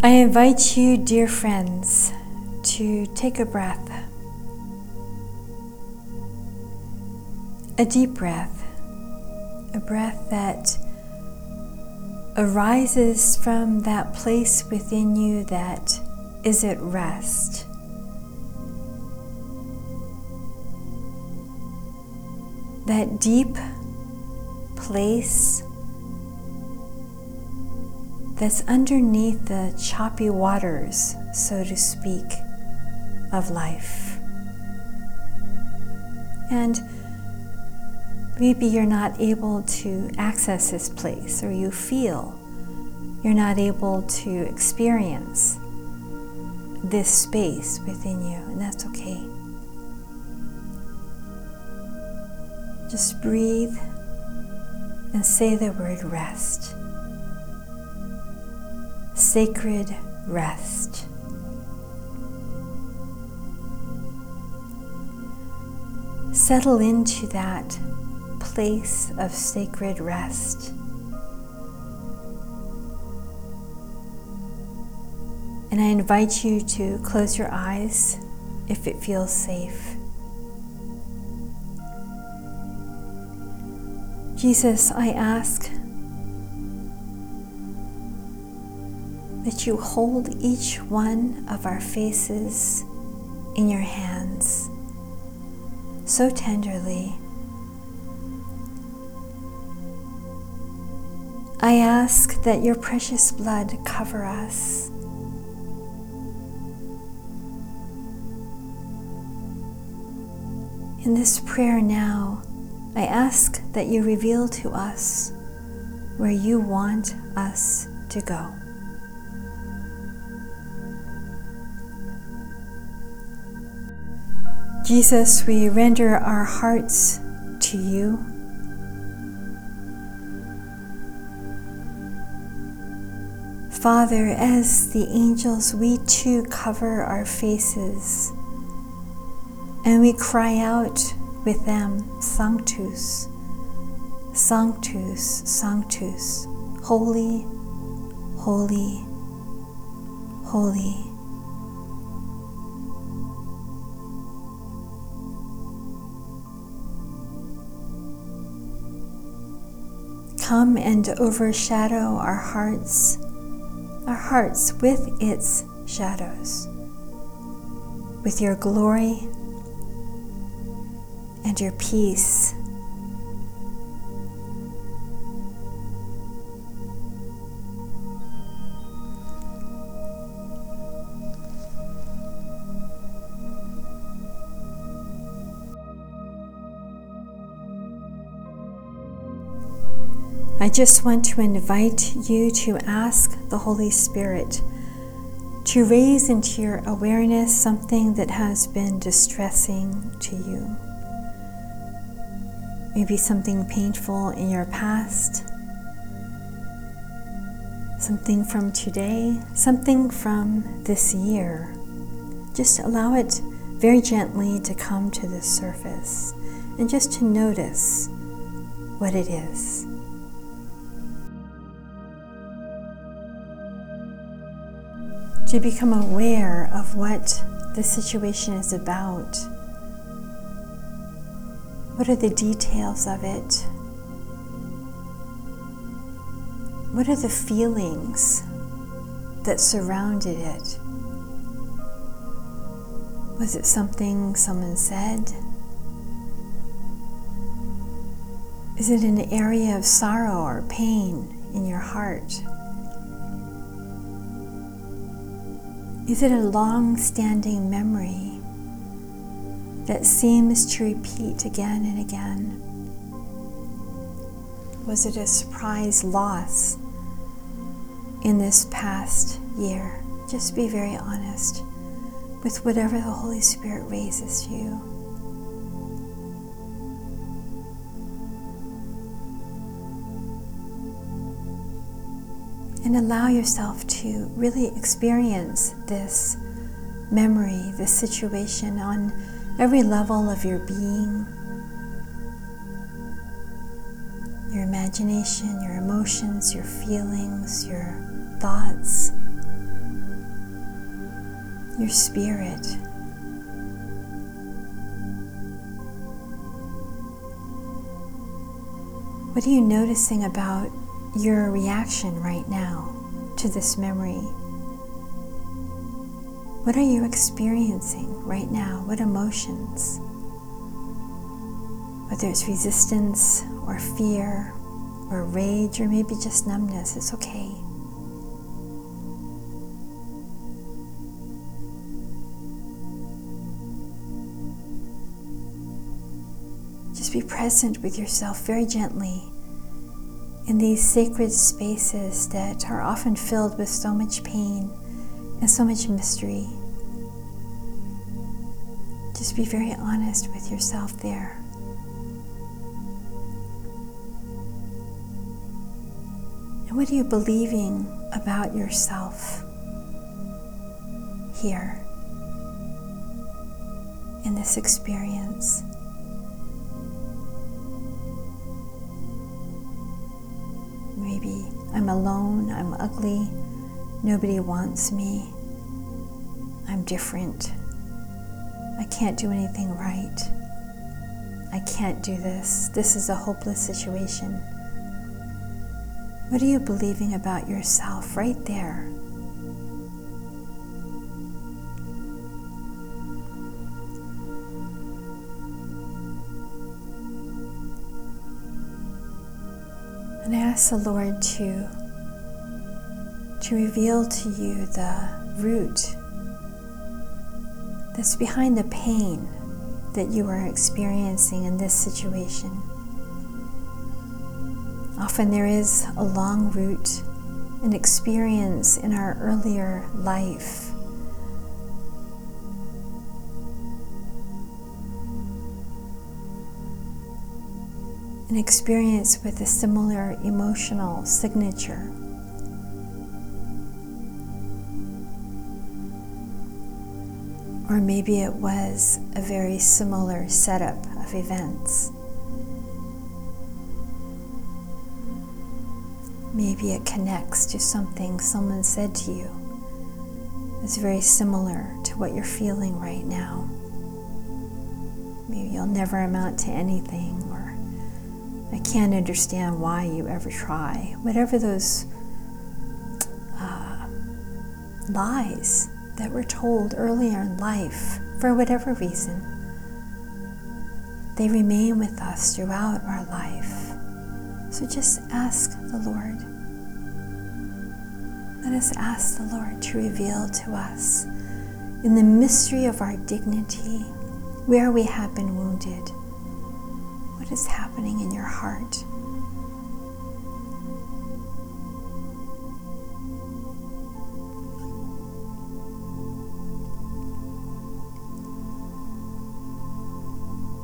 I invite you, dear friends, to take a breath, a deep breath, a breath that arises from that place within you that is at rest. That deep place that's underneath the choppy waters, so to speak, of life. And maybe you're not able to access this place, or you feel you're not able to experience this space within you, and that's okay. Just breathe and say the word rest sacred rest. Settle into that place of sacred rest. And I invite you to close your eyes if it feels safe. Jesus, I ask that you hold each one of our faces in your hands so tenderly. I ask that your precious blood cover us. In this prayer now, I ask that you reveal to us where you want us to go. Jesus, we render our hearts to you. Father, as the angels, we too cover our faces and we cry out with them, Sanctus, Sanctus, Sanctus, Holy, Holy, Holy. Come and overshadow our hearts, our hearts with its shadows, with your glory and your peace just want to invite you to ask the Holy Spirit to raise into your awareness something that has been distressing to you. Maybe something painful in your past, something from today, something from this year. Just allow it very gently to come to the surface and just to notice what it is. To become aware of what the situation is about. What are the details of it? What are the feelings that surrounded it? Was it something someone said? Is it an area of sorrow or pain in your heart? Is it a long standing memory that seems to repeat again and again? Was it a surprise loss in this past year? Just be very honest with whatever the Holy Spirit raises you. And allow yourself to really experience this memory, this situation on every level of your being, your imagination, your emotions, your feelings, your thoughts, your spirit. What are you noticing about your reaction right now to this memory? What are you experiencing right now? What emotions? Whether it's resistance or fear or rage or maybe just numbness, it's okay. Just be present with yourself very gently in these sacred spaces that are often filled with so much pain and so much mystery. Just be very honest with yourself there. And what are you believing about yourself here in this experience? I'm alone, I'm ugly, nobody wants me, I'm different. I can't do anything right. I can't do this. This is a hopeless situation. What are you believing about yourself right there? Ask the Lord to, to reveal to you the root that's behind the pain that you are experiencing in this situation. Often there is a long root, an experience in our earlier life. An experience with a similar emotional signature. Or maybe it was a very similar setup of events. Maybe it connects to something someone said to you that's very similar to what you're feeling right now. Maybe you'll never amount to anything, I can't understand why you ever try. Whatever those uh, lies that were told earlier in life, for whatever reason, they remain with us throughout our life. So just ask the Lord. Let us ask the Lord to reveal to us in the mystery of our dignity where we have been wounded. What is happening in your heart?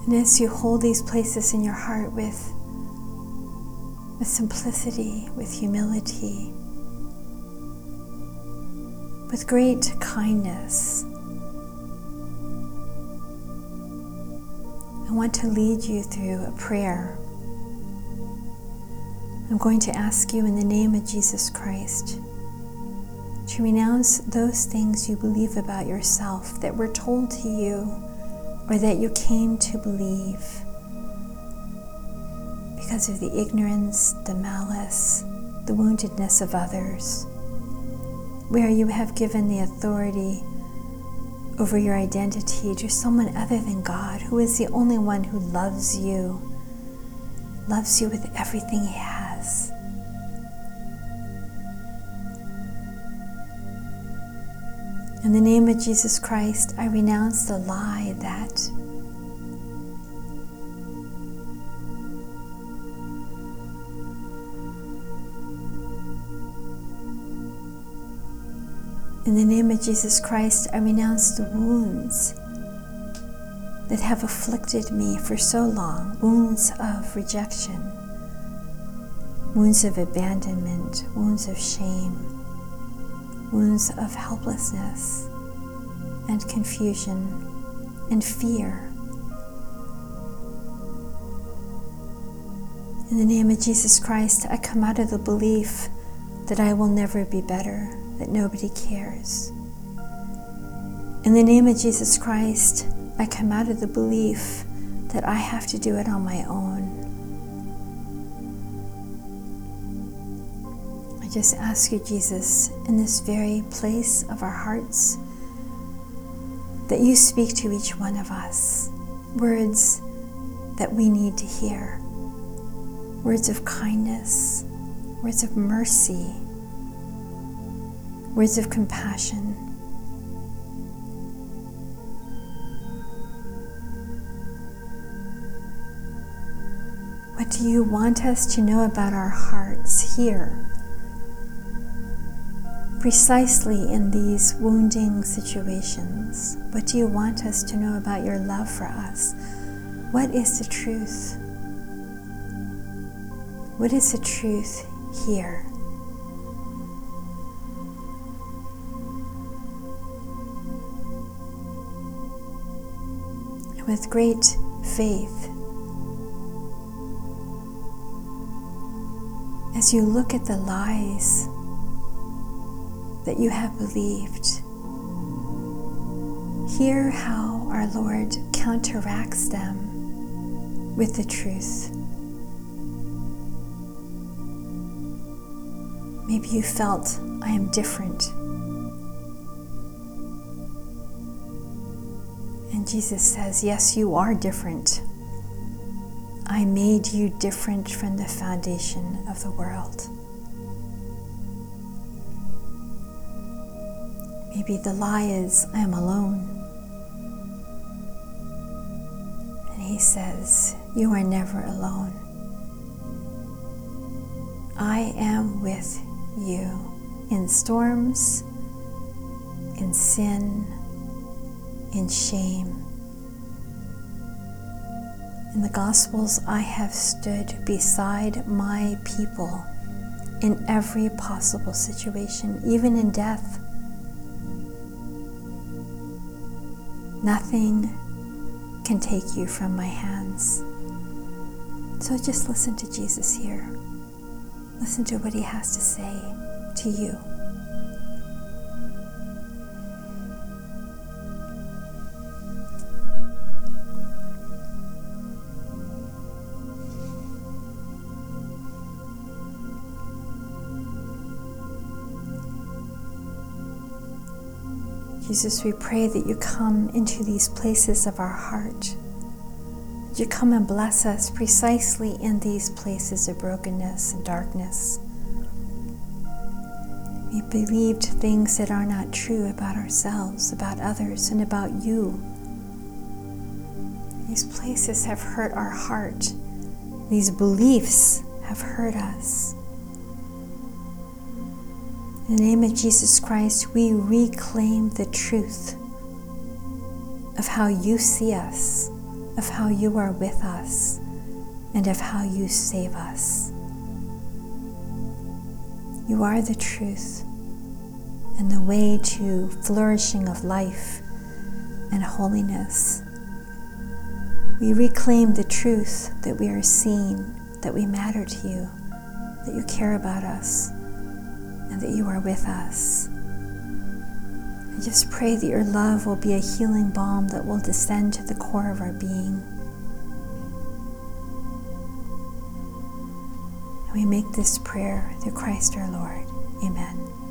And as you hold these places in your heart with, with simplicity, with humility, with great kindness, want to lead you through a prayer. I'm going to ask you in the name of Jesus Christ to renounce those things you believe about yourself that were told to you or that you came to believe because of the ignorance, the malice, the woundedness of others, where you have given the authority over your identity to someone other than God, who is the only one who loves you, loves you with everything He has. In the name of Jesus Christ, I renounce the lie that In the name of Jesus Christ, I renounce the wounds that have afflicted me for so long wounds of rejection, wounds of abandonment, wounds of shame wounds of helplessness and confusion and fear. In the name of Jesus Christ, I come out of the belief that I will never be better, that nobody cares. In the name of Jesus Christ, I come out of the belief that I have to do it on my own. I just ask you, Jesus, in this very place of our hearts, that you speak to each one of us words that we need to hear words of kindness, words of mercy, words of compassion. What do you want us to know about our hearts here? Precisely in these wounding situations, what do you want us to know about your love for us? What is the truth? What is the truth here? With great faith, as you look at the lies that you have believed, hear how our Lord counteracts them with the truth. Maybe you felt, I am different. Jesus says, Yes, you are different. I made you different from the foundation of the world. Maybe the lie is, I am alone. And he says, You are never alone. I am with you in storms, in sin, in shame in the Gospels, I have stood beside my people in every possible situation, even in death. Nothing can take you from my hands. So just listen to Jesus here. Listen to what he has to say to you. Jesus, we pray that you come into these places of our heart. That you come and bless us precisely in these places of brokenness and darkness. We believed things that are not true about ourselves, about others, and about you. These places have hurt our heart. These beliefs have hurt us. In the name of Jesus Christ, we reclaim the truth of how you see us, of how you are with us, and of how you save us. You are the truth and the way to flourishing of life and holiness. We reclaim the truth that we are seen, that we matter to you, that you care about us and that you are with us. I just pray that your love will be a healing balm that will descend to the core of our being. And we make this prayer through Christ our Lord. Amen.